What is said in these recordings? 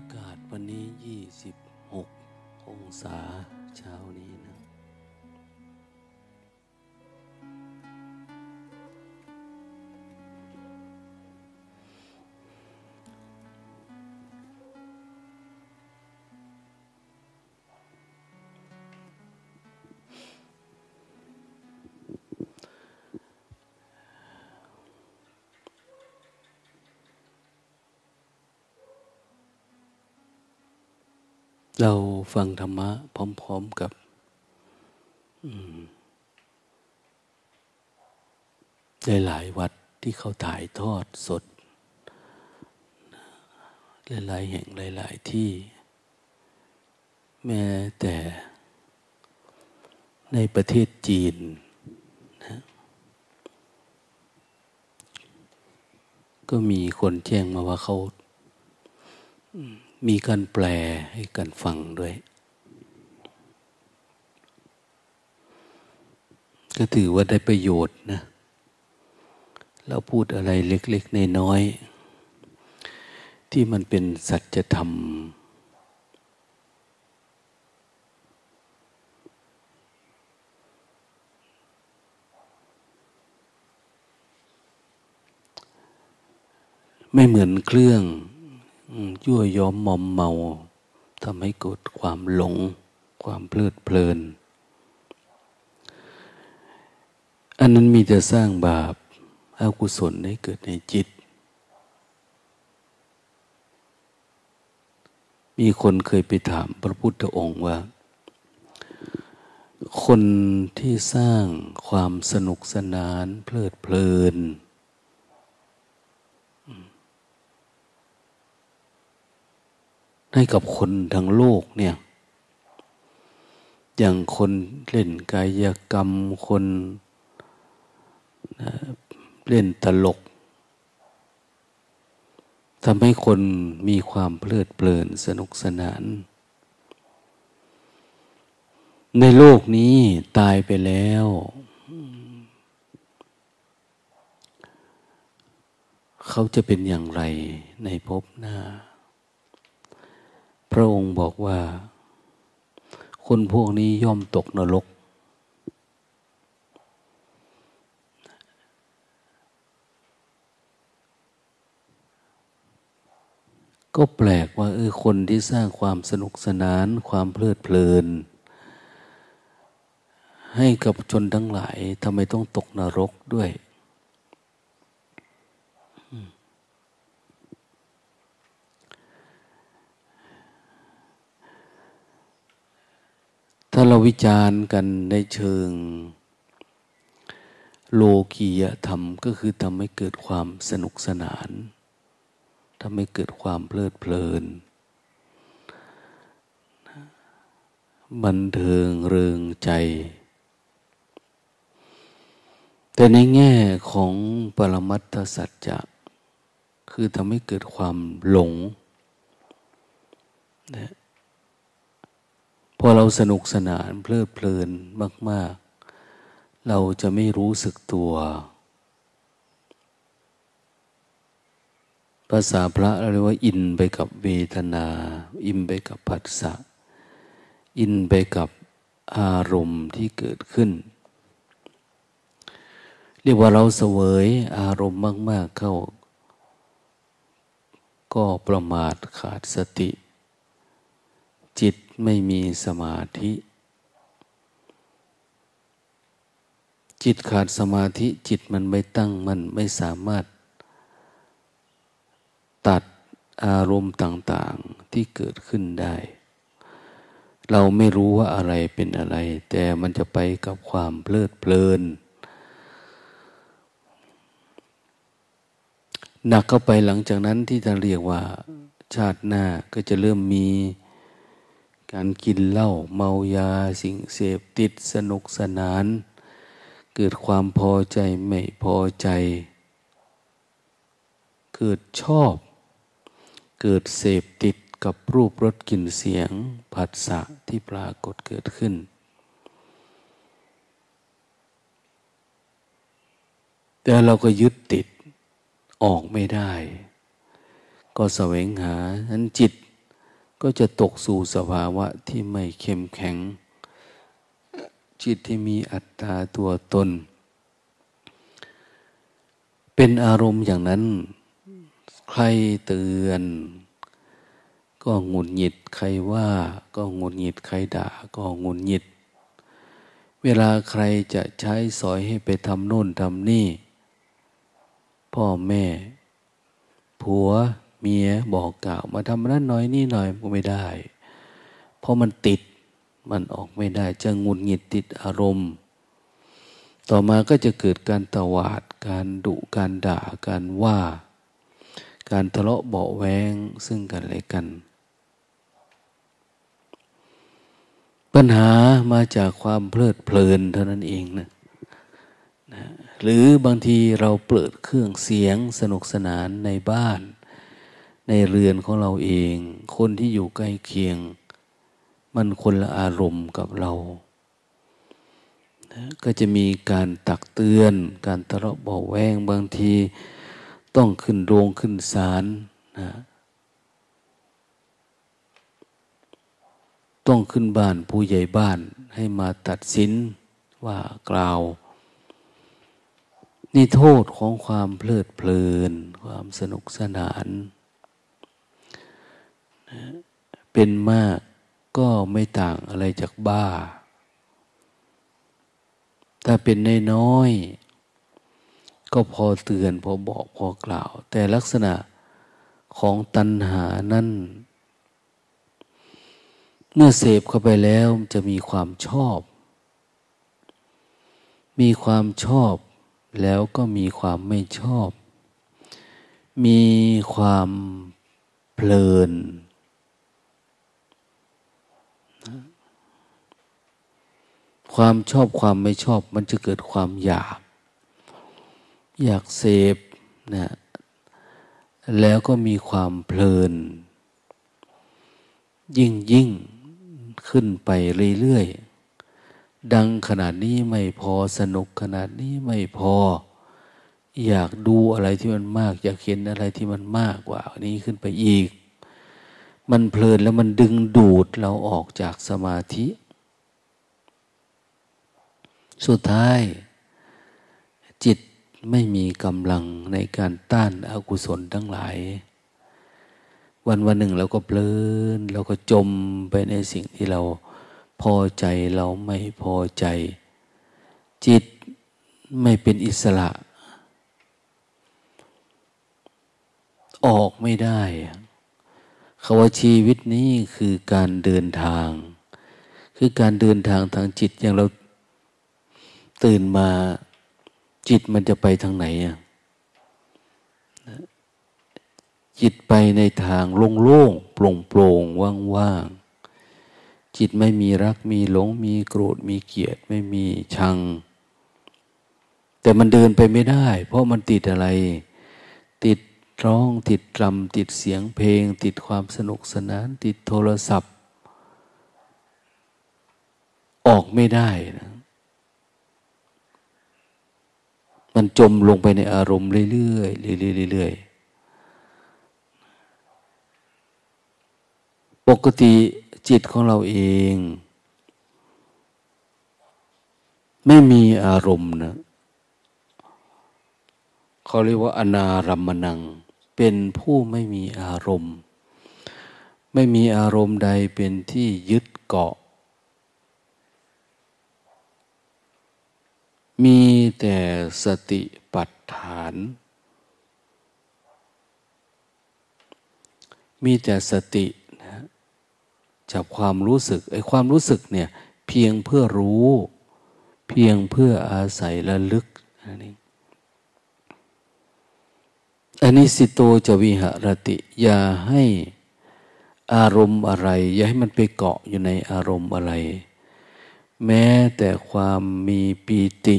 ากาศวันนี้ 26 องศาเช้านี้นะ เราฟังธรรมะ พร้อม ๆกับหลายๆวัดที่เขาถ่ายทอดสด หลายๆแห่งหลายๆที่ แม้แต่ในประเทศจีนนะก็มีคนแจ้งมาว่าเขา มีการแปลให้กันฟังด้วย ก็ถือว่าได้ประโยชน์นะ เราพูดอะไรเล็ก ๆ น้อยๆที่มันเป็นสัจธรรม ไม่เหมือนเครื่อง ยั่วยอมมอมเมาทำให้เกิดความหลง ความเพลิดเพลิน อันนั้นมีแต่สร้างบาปอากุศลให้เกิดในจิต มีคนเคยไปถามพระพุทธองค์ว่า คนที่สร้างความสนุกสนานเพลิดเพลิน ให้กับคนทั้งโลกเนี่ย อย่างคนเล่นกายกรรมคนเล่นตลกทำให้คนมีความเพลิดเพลินสนุกสนาน ในโลกนี้ตายไปแล้ว เขาจะเป็นอย่างไรในภพหน้า พระองค์บอกว่า คนพวกนี้ย่อมตกนรก ก็แปลกว่าเออคนที่สร้างความสนุกสนาน ความเพลิดเพลิน ให้กับชนทั้งหลายทำไมต้องตกนรกด้วย ถ้าเราวิจารณ์กันในเชิง โลกียธรรมก็คือทำให้เกิดความสนุกสนานทำให้เกิดความเพลิดเพลิน บันเทิงเริงใจ แต่ในแง่ของปรมัตถสัจจะคือทำให้เกิดความหลงนะ พอเราสนุกสนานเพลิดเพลินมาก ๆ เราจะไม่รู้สึกตัว ภาษาพระเรียกว่า อินไปกับเวทนา อินไปกับผัสสะ อินไปกับอารมณ์ที่เกิดขึ้น เรียกว่าเราเสวยอารมณ์มาก ๆ เข้า ก็ประมาทขาดสติ จิต ไม่มีสมาธิ จิตขาดสมาธิจิตมันไม่ตั้งมันไม่สามารถ ตัดอารมณ์ต่างๆที่เกิดขึ้นได้ เราไม่รู้ว่าอะไรเป็นอะไร แต่มันจะไปกับความเพลิดเพลินหนักเข้าไปหลังจากนั้นที่จะเรียกว่าชาติหน้าก็จะเริ่มมี การกินเหล้าเมายาสิ่งเสพติดสนุกสนาน เกิดความพอใจไม่พอใจ เกิดชอบ เกิดเสพติดกับรูปรสกลิ่นเสียงผัสสะที่ปรากฏเกิดขึ้น แต่เราก็ยึดติดออกไม่ได้ ก็แสวงหานั้นจิต ก็จะตกสู่สภาวะที่ไม่เข้มแข็ง จิตที่มีอัตตาตัวตน เป็นอารมณ์อย่างนั้น ใครเตือน ก็หงุนหงิดใครว่า ก็หงุนหงิดใครด่า ก็หงุนหงิด เวลาใครจะใช้สอยให้ไปทำโน่นทำนี่ พ่อแม่ ผัว เมียบอกกล่าวมาทำนั้นหน่อยนี่หน่อยก็ไม่ได้ เพราะมันติดมันออกไม่ได้ จะงุนหงิดติดอารมณ์ ต่อมาก็จะเกิดการตวาด การดุการด่าการว่า การทะเลาะเบาแวงซึ่งกันและกัน ปัญหามาจากความเพลิดเพลินเท่านั้นเองนะนะหรือบางทีเราเปิดเครื่องเสียงสนุกสนานในบ้าน ในเรือนของเราเอง คนที่อยู่ใกล้เคียง มันคนละอารมณ์กับเรานะก็จะมีการตักเตือน การทะเลาะเบาแวงบางทีต้องขึ้นโรงขึ้นศาลนะต้องขึ้นบ้านผู้ใหญ่บ้านให้มาตัดสินว่ากล่าว นี่โทษของความเพลิดเพลิน ความสนุกสนาน เป็นมากก็ไม่ต่างอะไรจากบ้า ถ้าเป็นน้อยๆก็พอเตือนพอบอกพอกล่าว แต่ลักษณะของตัณหานั้นเมื่อเสพเข้าไปแล้วจะมีความชอบ มีความชอบแล้วก็มีความไม่ชอบ มีความเพลิน ความชอบความไม่ชอบมันจะเกิดความอยาก อยากเสพนะแล้วก็มีความเพลิน ยิ่งยิ่งขึ้นไปเรื่อยๆ ดังขนาดนี้ไม่พอสนุกขนาดนี้ไม่พอ อยากดูอะไรที่มันมาก อยากเห็นอะไรที่มันมากกว่านี้ขึ้นไปอีก มันเพลินแล้วมันดึงดูดเราออกจากสมาธิ สุดท้าย จิตไม่มีกำลังในการต้านอากุศลทั้งหลาย วันวันหนึ่งเราก็เพลินเราก็จมไปในสิ่งที่เราพอใจเราไม่พอใจ จิตไม่เป็นอิสระ ออกไม่ได้คาว่าชีวิตนี้คือการเดินทาง คือการเดินทางทางจิตอย่างเรา ตื่นมาจิตมันจะไปทางไหนอะจิตไปในทางโล่งๆโปร่งๆว่างๆ จิตไม่มีรักมีหลง มีโกรธมีเกลียดไม่มีชัง แต่มันเดินไปไม่ได้ เพราะมันติดอะไร ติดร้องติดรำติดเสียงเพลง ติดความสนุกสนาน ติดโทรศัพท์ ออกไม่ได้นะ มันจมลงไปในอารมณ์เรื่อยๆเรื่อยๆปกติจิตของเราเอง ไม่มีอารมณ์นะเขาเรียกว่าอนารัมมนัง เป็นผู้ไม่มีอารมณ์ ไม่มีอารมณ์ใดเป็นที่ยึดเกาะ มีแต่สติปัฏฐาน มีแต่สตินะจากความรู้สึกไอ้ความรู้สึกเนี่ยเพียงเพื่อรู้ เพียงเพื่ออาศัยระลึกอันนี้อันนี้สิโตจะวิหรติ อย่าให้อารมณ์อะไร อย่าให้มันไปเกาะอยู่ในอารมณ์อะไร แม้แต่ความมีปีติ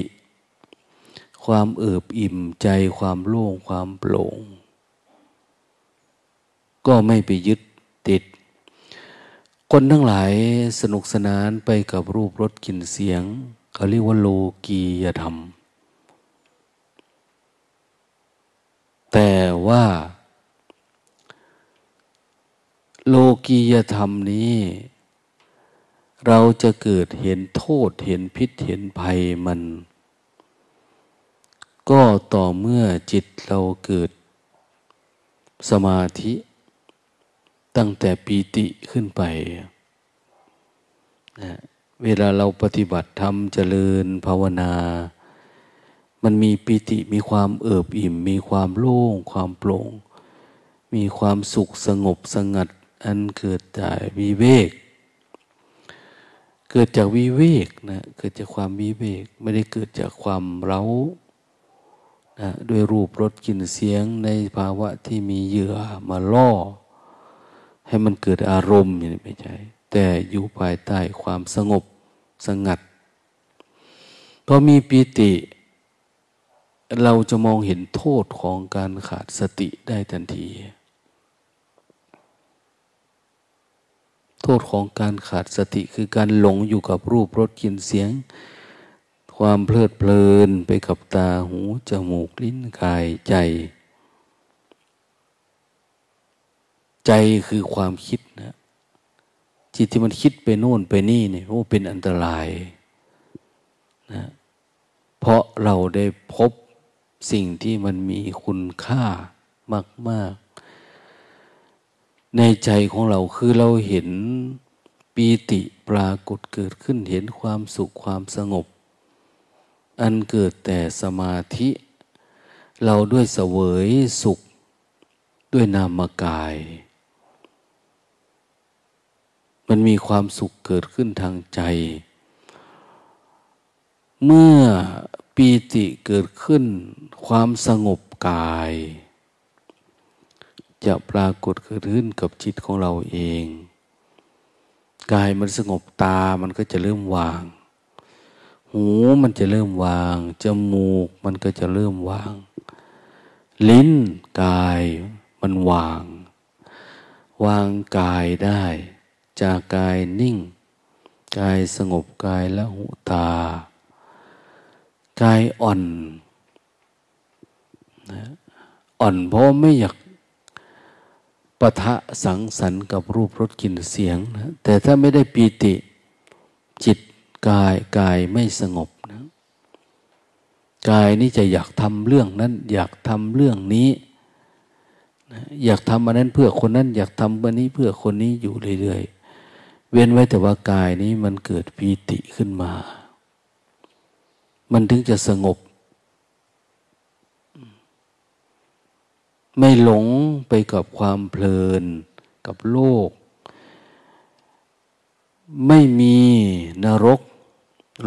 ความเอิบอิ่มใจความโล่งความโปร่ง ก็ไม่ไปยึดติด คนทั้งหลายสนุกสนานไปกับรูปรสกลิ่นเสียงเขาเรียกว่าโลกียธรรม แต่ว่า โลกียธรรมนี้ เราจะเกิดเห็นโทษเห็นพิษเห็นภัยมัน ก็ต่อเมื่อจิตเราเกิดสมาธิ ตั้งแต่ปีติขึ้นไปนะเวลาเราปฏิบัติธรรมเจริญภาวนา มันมีปิติมีความเอิบอิ่ม มีความโล่ง ความโปร่ง มีความสุขสงบสงัด อันเกิดจากวิเวก เกิดจากวิเวกนะ เกิดจากความวิเวก ไม่ได้เกิดจากความเร้านะด้วยรูปรสกลิ่นเสียงในภาวะที่มีเหยื่อมาล่อ ให้มันเกิดอารมณ์อย่างนี้ไม่ใช่ แต่อยู่ภายใต้ความสงบสงัดพอมีปีติ เราจะมองเห็นโทษของการขาดสติได้ทันที โทษของการขาดสติคือการหลงอยู่กับรูปรสกลิ่นเสียง ความเพลิดเพลินไปกับตาหู จมูกลิ้นกายใจ ใจคือความคิดนะจิตที่มันคิดไปโน่นไปนี่เนี่ยโอ้เป็นอันตรายนะเพราะเราได้พบสิ่งที่มันมีคุณค่ามากๆ ในใจของเราคือเราเห็นปีติปรากฏเกิดขึ้นเห็นความสุขความสงบ อันเกิดแต่สมาธิ เราด้วยเสวยสุข ด้วยนามกาย มันมีความสุขเกิดขึ้นทางใจ เมื่อปีติเกิดขึ้นความสงบกาย จะปรากฏขึ้นกับจิตของเราเอง กายมันสงบตามันก็จะเริ่มวาง หูมันจะเริ่มวาง จมูกมันก็จะเริ่มวาง ลิ้นกายมันวาง วางกายได้ จากกายนิ่ง กายสงบกายละหูตา กายอ่อนนะอ่อนเพราะไม่อยาก ปะทะสังสรรค์กับรูปรสกลิ่นเสียงนะแต่ถ้าไม่ได้ปีติ จิตกายกายไม่สงบนะกายนี่จะอยากทำเรื่องนั้น อยากทำเรื่องนี้นะอยากทำอันนั้นเพื่อคนนั้น อยากทำอันนี้เพื่อคนนี้อยู่เรื่อยๆ เว้นไว้แต่ว่ากายนี้มันเกิดปีติขึ้นมา มันถึงจะสงบ ไม่หลงไปกับความเพลินกับโลก ไม่มีนรก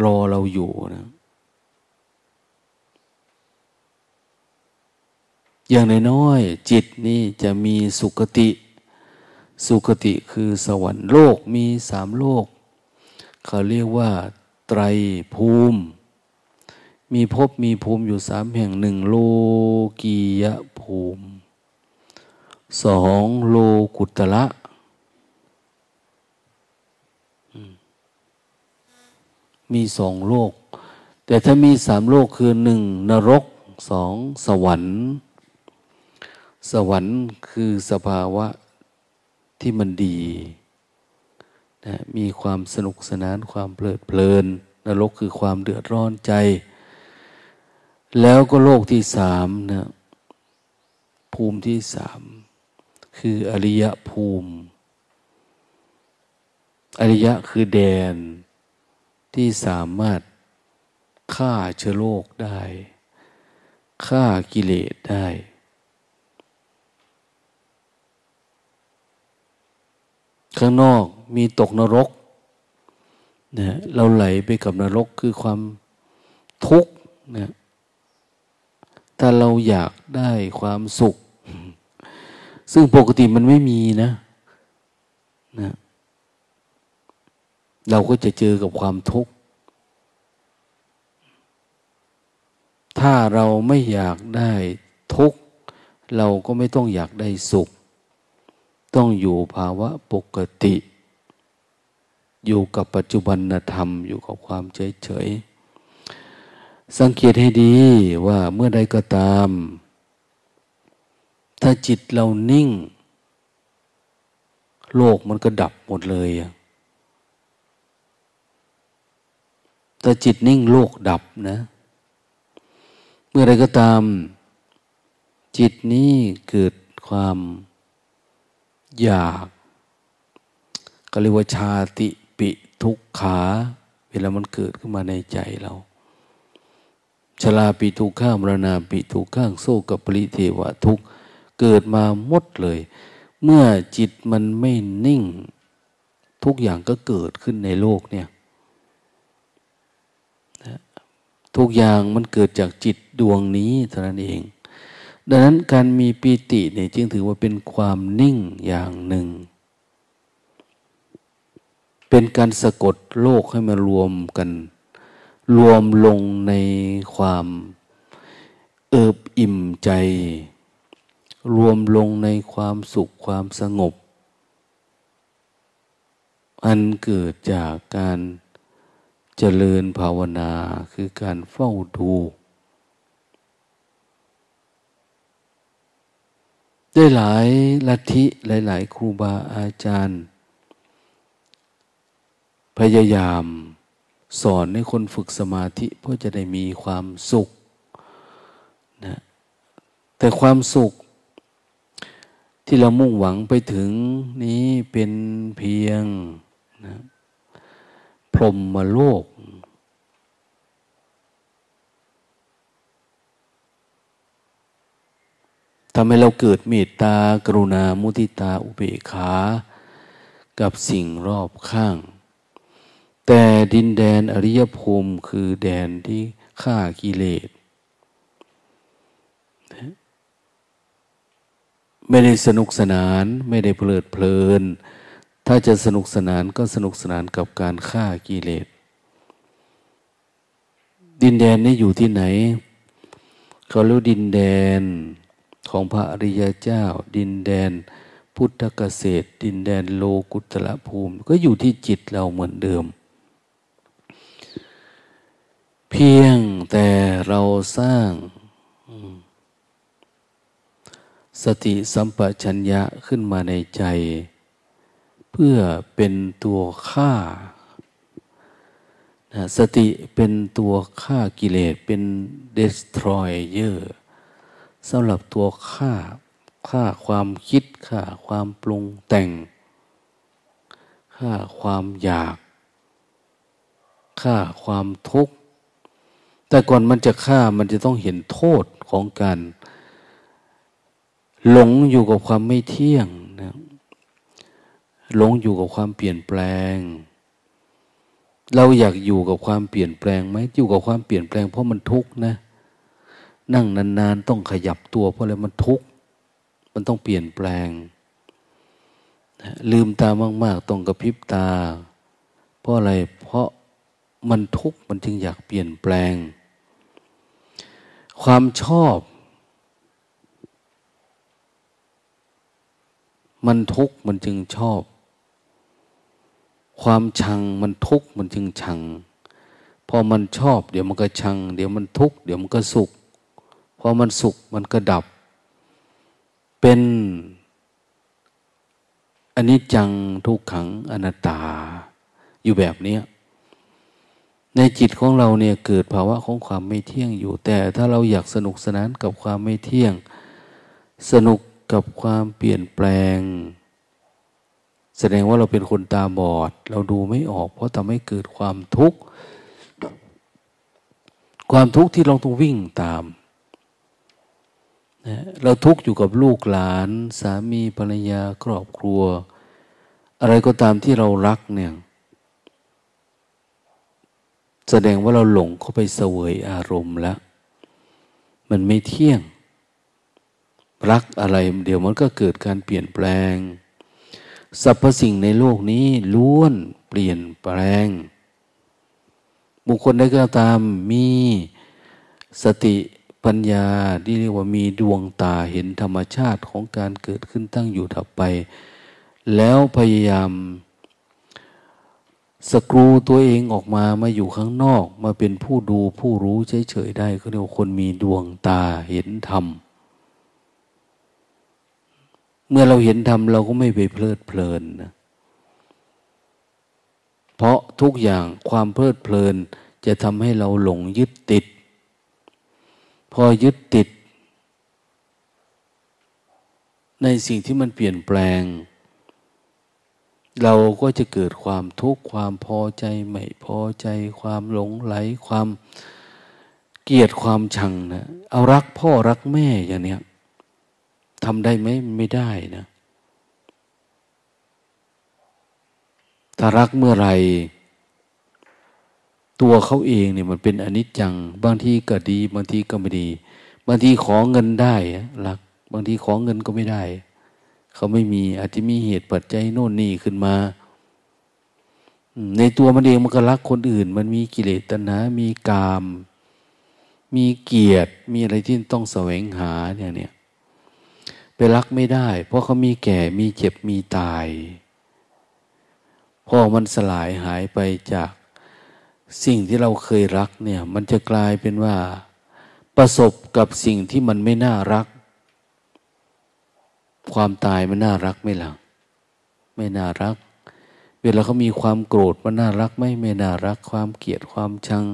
รอเราอยู่นะ อย่างน้อยๆจิตนี่จะมีสุคติ สุคติคือสวรรค์โลกมีสามโลก เขาเรียกว่า ไตรภูมิ มีภพมีภูมิอยู่สามแห่งหนึ่งโลกียภูมิ สองโลกุตละมีสองโลก แต่ถ้ามีสามโลกคือหนึ่งนรกสองสวรรค์ สวรรค์คือสภาวะที่มันดีนะมีความสนุกสนานความเพลิดเพลิน นรกคือความเดือดร้อนใจ แล้วก็โลกที่สามนะภูมิที่สาม คืออริยภูมิ อริยะคือแดนที่สามารถฆ่าเชื้อโรคได้ฆ่ากิเลสได้ ข้างนอกมีตกนรกนะเราไหลไปกับนรกคือความทุกข์นะถ้าเราอยากได้ความสุข ซึ่งปกติมันไม่มีนะนะ เราก็จะเจอกับความทุกข์ ถ้าเราไม่อยากได้ทุกข์ เราก็ไม่ต้องอยากได้สุข ต้องอยู่ภาวะปกติ อยู่กับปัจจุบันธรรม อยู่กับความเฉยเฉยสังเกตให้ดีว่าเมื่อใดก็ตาม ถ้าจิตเรานิ่ง โลกมันก็ดับหมดเลยอะแต่จิตนิ่งโลกดับนะ เมื่อไรก็ตาม จิตนี้เกิดความอยากก็เรียกว่าชาติปิทุกขา เวลามันเกิดขึ้นมาในใจเราชลาปิทุกข้ามรณาปิทุกข้างโซกับปริเทวะทุก เกิดมาหมดเลย เมื่อจิตมันไม่นิ่ง ทุกอย่างก็เกิดขึ้นในโลกเนี่ยทุกอย่างมันเกิดจากจิตดวงนี้เท่านั้นเอง ดังนั้นการมีปีติเนี่ยจึงถือว่าเป็นความนิ่งอย่างหนึ่ง เป็นการสะกดโลกให้มารวมกัน รวมลงในความเอิบอิ่มใจ รวมลงในความสุขความสงบ อันเกิดจากการเจริญภาวนาคือการเฝ้าดู ได้หลายลัทธิหลาย ๆ ครูบาอาจารย์ พยายามสอนให้คนฝึกสมาธิเพื่อจะได้มีความสุขนะแต่ความสุข ที่เรามุ่งหวังไปถึงนี้เป็นเพียงนะพรหมโลก ทำให้เราเกิดเมตตากรุณามุทิตาอุเบกขา กับสิ่งรอบข้าง แต่ดินแดนอริยภูมิคือแดนที่ฆ่ากิเลส ไม่ได้สนุกสนานไม่ได้เพลิดเพลิน ถ้าจะสนุกสนานก็สนุกสนานกับการฆ่ากิเลส ดินแดนนี้อยู่ที่ไหน เขาเรียกดินแดนของพระอริยเจ้า ดินแดนพุทธเกษตร ดินแดนโลกุตละภูมิ ก็อยู่ที่จิตเราเหมือนเดิม เพียงแต่เราสร้าง สติสัมปชัญญะขึ้นมาในใจ เพื่อเป็นตัวฆ่าสติเป็นตัวฆ่ากิเลสเป็น destroyer สำหรับตัวฆ่าฆ่าความคิดฆ่าความปรุงแต่งฆ่าความอยากฆ่าความทุกข์ แต่ก่อนมันจะฆ่ามันจะต้องเห็นโทษของการ หลงอยู่กับความไม่เที่ยงนะหลงอยู่กับความเปลี่ยนแปลง เราอยากอยู่กับความเปลี่ยนแปลงไหมอยู่กับความเปลี่ยนแปลงเพราะมันทุกข์นะ นั่งนานๆต้องขยับตัวเพราะอะไรมันทุกข์มันต้องเปลี่ยนแปลง ลืมตามากๆต้องกระพริบตา เพราะอะไรเพราะมันทุกข์มันจึงอยากเปลี่ยนแปลง ความชอบ มันทุกข์มันจึงชอบ ความชังมันทุกข์มันจึงชัง พอมันชอบ เดี๋ยวมันก็ชัง เดี๋ยวมันทุกข์เดี๋ยวมันก็สุข พอมันสุขมันก็ดับ เป็นอันนี้จังทุกขังอนัตตาอยู่แบบนี้ในจิตของเราเนี่ยเกิดภาวะของความไม่เที่ยงอยู่ แต่ถ้าเราอยากสนุกสนานกับความไม่เที่ยง สนุก กับความเปลี่ยนแปลง แสดงว่าเราเป็นคนตาบอด เราดูไม่ออก เพราะทำให้เกิดความทุกข์ ความทุกข์ที่เราต้องวิ่งตามนะเราทุกข์อยู่กับลูกหลาน สามีภรรยาครอบครัว อะไรก็ตามที่เรารักเนี่ยแสดงว่าเราหลงเข้าไปเสวยอารมณ์แล้ว มันไม่เที่ยง รักอะไรเดี๋ยวมันก็เกิดการเปลี่ยนแปลงสรรพสิ่งในโลกนี้ล้วนเปลี่ยนแปลง บุคคลใดก็ตามมีสติปัญญาที่เรียกว่ามีดวงตาเห็นธรรมชาติของการเกิดขึ้นตั้งอยู่ถับไป แล้วพยายามสกรูตัวเองออกมามาอยู่ข้างนอก มาเป็นผู้ดูผู้รู้เฉยๆได้ก็เรียกว่าคนมีดวงตาเห็นธรรม เมื่อเราเห็นธรรมเราก็ไม่ไปเพลิดเพลินนะเพราะทุกอย่างความเพลิดเพลินจะทำให้เราหลงยึดติด พอยึดติด ในสิ่งที่มันเปลี่ยนแปลง เราก็จะเกิดความทุกข์ความพอใจไม่พอใจ ความหลงไหลความเกลียดความชังนะเอารักพ่อรักแม่อย่างเนี้ย ทำได้ไหมไม่ได้นะ ถ้ารักเมื่อไรตัวเขาเองเนี่ยมันเป็นอนิจจัง บางทีก็ดี บางทีก็ไม่ดี บางทีขอเงินได้รัก บางทีขอเงินก็ไม่ได้ เขาไม่มีอาจจะมีเหตุปัจจัยโน่นนี่ขึ้นมาในตัวมันเองมันก็รักคนอื่น มันมีกิเลสตัณหา มีกาม มีเกียรติ มีอะไรที่ต้องแสวงหาอย่างเนี้ย ไปรักไม่ได้ เพราะเขามีแก่มีเจ็บมีตายพอมันสลายหายไปจากสิ่งที่เราเคยรักเนี่ย มันจะกลายเป็นว่า ประสบกับสิ่งที่มันไม่น่ารัก ความตายมันน่ารักไหมล่ะไม่น่ารัก เวลาเขามีความโกรธมันน่ารักไหมไม่น่ารัก ความเกลียดความชัง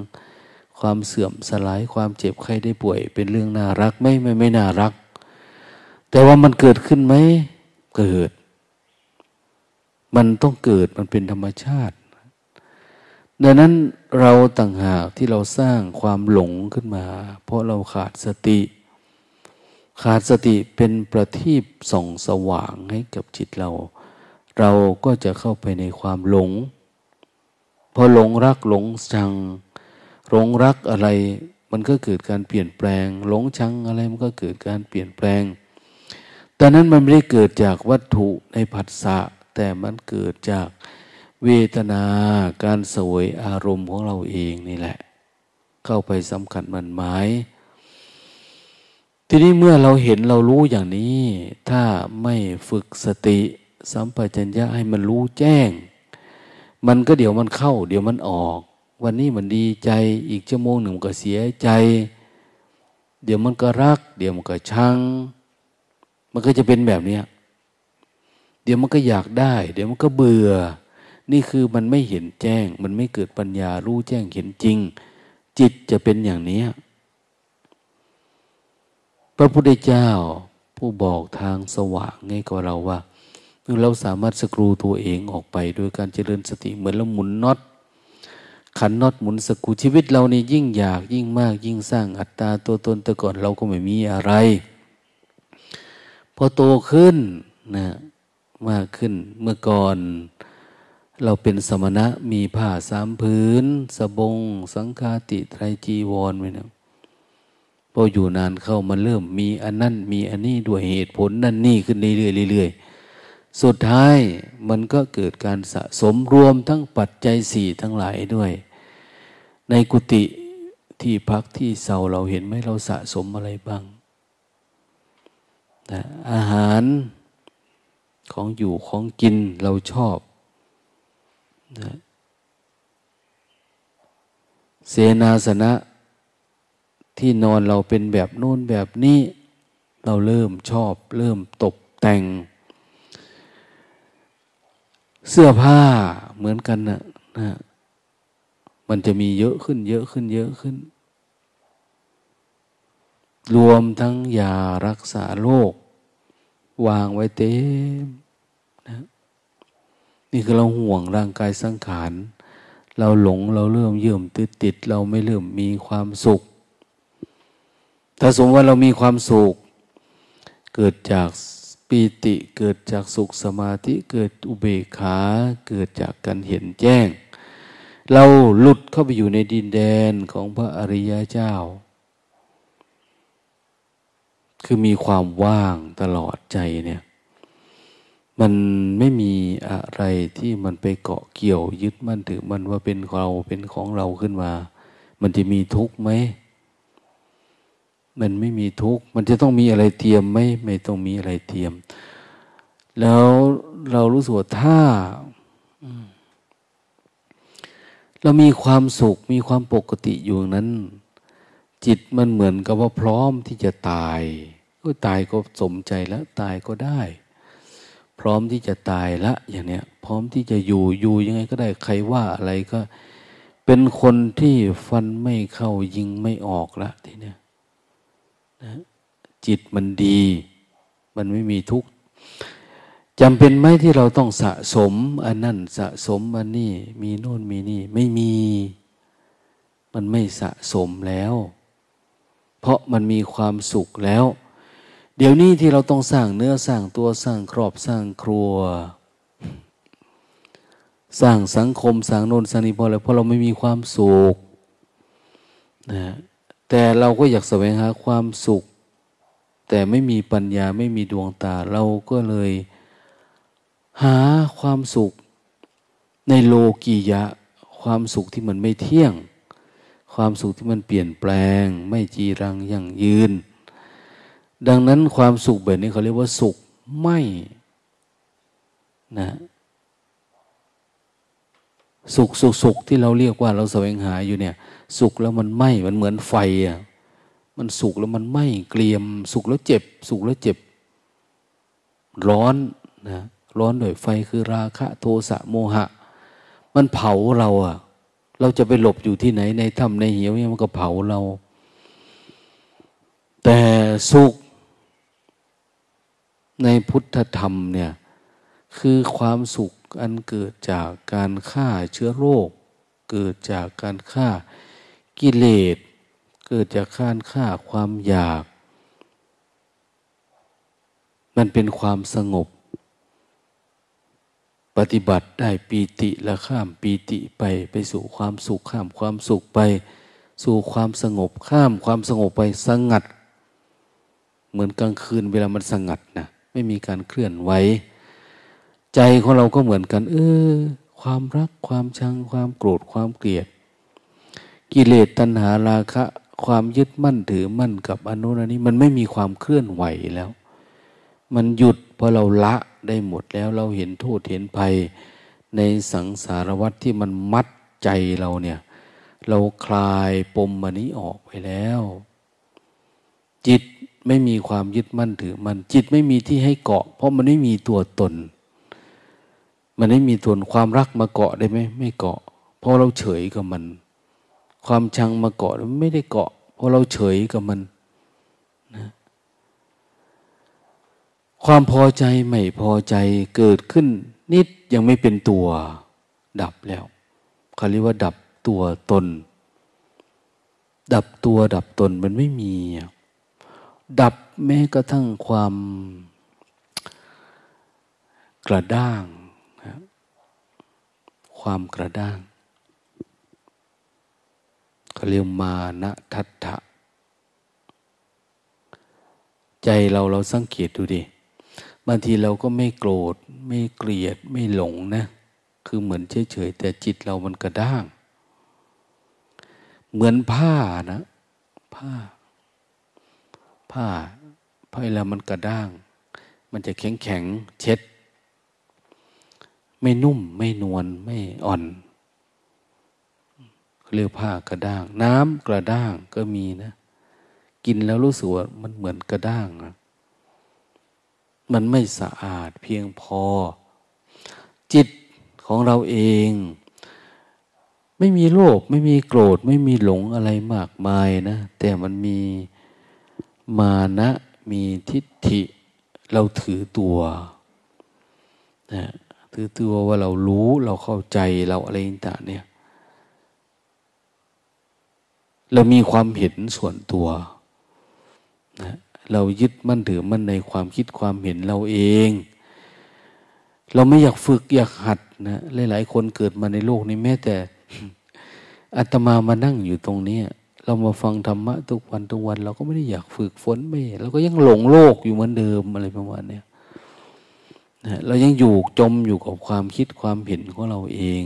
ความเสื่อมสลายความเจ็บไข้ได้ป่วย เป็นเรื่องน่ารักไหมไม่ไม่น่ารัก แต่ว่ามันเกิดขึ้นไหม เกิด มันต้องเกิดมันเป็นธรรมชาติ ดังนั้นเราต่างหากที่เราสร้างความหลงขึ้นมา เพราะเราขาดสติ ขาดสติเป็นประทีปส่องสว่างให้กับจิตเรา เราก็จะเข้าไปในความหลง พอหลงรักหลงชัง หลงรักอะไร มันก็เกิดการเปลี่ยนแปลง หลงชังอะไรมันก็เกิดการเปลี่ยนแปลง แต่นั้นมันไม่ได้เกิดจากวัตถุในผัสสะ แต่มันเกิดจากเวทนาการสวยอารมณ์ของเราเองนี่แหละ เข้าไปสำคัญมันหมาย ทีนี้เมื่อเราเห็นเรารู้อย่างนี้ ถ้าไม่ฝึกสติ สัมปชัญญะให้มันรู้แจ้ง มันก็เดี๋ยวมันเข้า เดี๋ยวมันออก วันนี้มันดีใจอีกชั่วโมงหนึ่งก็เสียใจ เดี๋ยวมันก็รัก เดี๋ยวมันก็ชัง มันก็จะเป็นแบบนี้เดี๋ยวมันก็อยากได้ เดี๋ยวมันก็เบื่อ นี่คือมันไม่เห็นแจ้ง มันไม่เกิดปัญญารู้แจ้งเห็นจริง จิตจะเป็นอย่างนี้ พระพุทธเจ้าผู้บอกทางสว่างให้กับเราว่าเราสามารถสกรูตัวเองออกไป โดยการเจริญสติเหมือนเราหมุนน็อตขันน็อตหมุนสกูชีวิตเรานี่ยิ่งอยากยิ่งมากยิ่งสร้างอัตตาตัวตนแต่ก่อนเราก็ไม่มีอะไร อโตขึ้นนะมากขึ้นเมื่อก่อน เราเป็นสมณะมีผ้าสามพื้น สบง สังฆาติไตรจีวรไว้นะพออยู่นานเข้ามันเริ่มมีอันนั้นมีอันนี้ด้วยเหตุผลนั่นนี่ขึ้นเรื่อยๆเรื่อยๆสุดท้ายมันก็เกิดการสะสมรวมทั้งปัจจัยสี่ทั้งหลายด้วย ในกุฏิที่พักที่เสาเราเห็นไหมเราสะสมอะไรบ้าง นะอาหารของอยู่ของกินเราชอบนะเสนาสนะที่นอนเราเป็นแบบโน้นแบบนี้ เราเริ่มชอบ เริ่มตกแต่ง เสื้อผ้าเหมือนกันนะนะมันจะมีเยอะขึ้น เยอะขึ้น เยอะขึ้น รวมทั้งยารักษาโรค วางไว้เต็มนี่คือเราห่วงร่างกายสังขาร เราหลงเราเริ่มเยื่มติดติด เราไม่เริ่มมีความสุข ถ้าสมมติว่าเรามีความสุข เกิดจากปีติเกิดจากสุขสมาธิเกิดอุเบกขาเกิดจากการเห็นแจ้ง เราหลุดเข้าไปอยู่ในดินแดนของพระอริยเจ้า คือมีความว่างตลอดใจเนี่ย มันไม่มีอะไรที่มันไปเกาะเกี่ยวยึดมั่นถือมันว่าเป็นเราเป็นของเราขึ้นมา มันจะมีทุกข์ไหมมันไม่มีทุกข์ มันจะต้องมีอะไรเตรียมไหมไม่ต้องมีอะไรเตรียม แล้วเรารู้สึกว่าถ้าเรามีความสุข มีความปกติอยู่นั้น จิตมันเหมือนกับว่าพร้อมที่จะตายก็ตายก็สมใจแล้วตายก็ได้ พร้อมที่จะตายละอย่างเนี้ย พร้อมที่จะอยู่อยู่ยังไงก็ได้ใครว่าอะไรก็ เป็นคนที่ฟันไม่เข้ายิงไม่ออกละทีเนี้ยนะจิตมันดี มันไม่มีทุกข์จำเป็นไหมที่เราต้องสะสม อันนั่นสะสมอันนี้มีโน่นมีนี่ ไม่มี มันไม่สะสมแล้ว เพราะมันมีความสุขแล้ว เดี๋ยวนี้ที่เราต้องสร้างเนื้อสร้างตัวสร้างครอบสร้างครัว สร้างสังคมสร้างโน่นสร้างนี่เพราะอะไรเพราะเราไม่มีความสุขนะแต่เราก็อยากแสวงหาความสุข แต่ไม่มีปัญญาไม่มีดวงตา เราก็เลยหาความสุขในโลกียะ ความสุขที่มันไม่เที่ยง ความสุขที่มันเปลี่ยนแปลง ไม่จีรังยั่งยืน ดังนั้นความสุขแบบนี้เขาเรียกว่าสุขไม่นะสุขสุขสุขที่เราเรียกว่าเราแสวงหาอยู่เนี่ย สุขแล้วมันไหมมันเหมือนไฟอะมันสุขแล้วมันไหมเกลียม สุขแล้วเจ็บ สุขแล้วเจ็บ ร้อนนะร้อนด้วยไฟคือราคะ โทสะโมหะ มันเผาเราอะ เราจะไปหลบอยู่ที่ไหนในถ้ำในเหวเนี่ยมันก็เผาเรา แต่สุขในพุทธธรรมเนี่ยคือความสุขอันเกิดจากการฆ่าเชื้อโรค เกิดจากการฆ่ากิเลส เกิดจากการฆ่าความอยาก มันเป็นความสงบ ปฏิบัติได้ปีติและข้ามปีติไปไปสู่ความสุขข้ามความสุขไป สู่ความสงบข้ามความสงบไปสงัด เหมือนกลางคืนเวลามันสงัดนะไม่มีการเคลื่อนไหวใจของเราก็เหมือนกัน เออ ความรักความชัง ความโกรธความเกลียด กิเลสตัณหาราคะ ความยึดมั่นถือมั่นกับอนุนันนี้ มันไม่มีความเคลื่อนไหวแล้ว มันหยุด พอเราละได้หมดแล้วเราเห็นโทษเห็นภัย ในสังสารวัฏที่มันมัดใจเราเนี่ย เราคลายปมมันนี้ออกไปแล้ว จิตไม่มีความยึดมั่นถือมันจิตไม่มีที่ให้เกาะ เพราะมันไม่มีตัวตน มันไม่มีตัวความรักมาเกาะได้ไหมไม่เกาะ เพราะเราเฉยกับมัน ความชังมาเกาะไม่ได้เกาะ เพราะเราเฉยกับมันนะ ความพอใจไม่พอใจเกิดขึ้น นิดยังไม่เป็นตัว ดับแล้วเขาเรียกว่า ดับตัวตน ดับตัวดับตนมันไม่มี ดับแม้กระทั่งความกระด้าง ความกระด้างเขาเรียกมานะทัตถะใจเราเราสังเกตดูดิ บางทีเราก็ไม่โกรธ ไม่เกลียดไม่หลงนะ คือเหมือนเฉยๆแต่จิตเรามันกระด้าง เหมือนผ้านะ ผ้า ผ้าผ้าเวลามันกระด้าง มันจะแข็งแข็งเช็ด ไม่นุ่ม ไม่นวล ไม่อ่อน เรียกผ้ากระด้าง น้ำกระด้างก็มีนะ กินแล้วรู้สึกว่ามันเหมือนกระด้างนะ มันไม่สะอาดเพียงพอ จิตของเราเอง ไม่มีโลภไม่มีโกรธ ไม่มีหลงอะไรมากมายนะ แต่มันมีมานะมีทิฏฐิ เราถือตัวนะถือตัวว่าเรารู้เราเข้าใจเราอะไรต่างเนี่ยเรามีความเห็นส่วนตัวนะ เรายึดมั่นถือมั่นในความคิดความเห็นเราเอง เราไม่อยากฝึกอยากหัดนะหลายๆ คนเกิดมาในโลกนี้แม้แต่อาตมามานั่งอยู่ตรงนี้เรามาฟังธรรมะทุกวันทุกวัน เราก็ไม่ได้อยากฝึกฝนไม่เราก็ยังหลงโลกอยู่เหมือนเดิมอะไรประมาณนี้นะเรายังอยู่จมอยู่กับความคิดความเห็นของเราเอง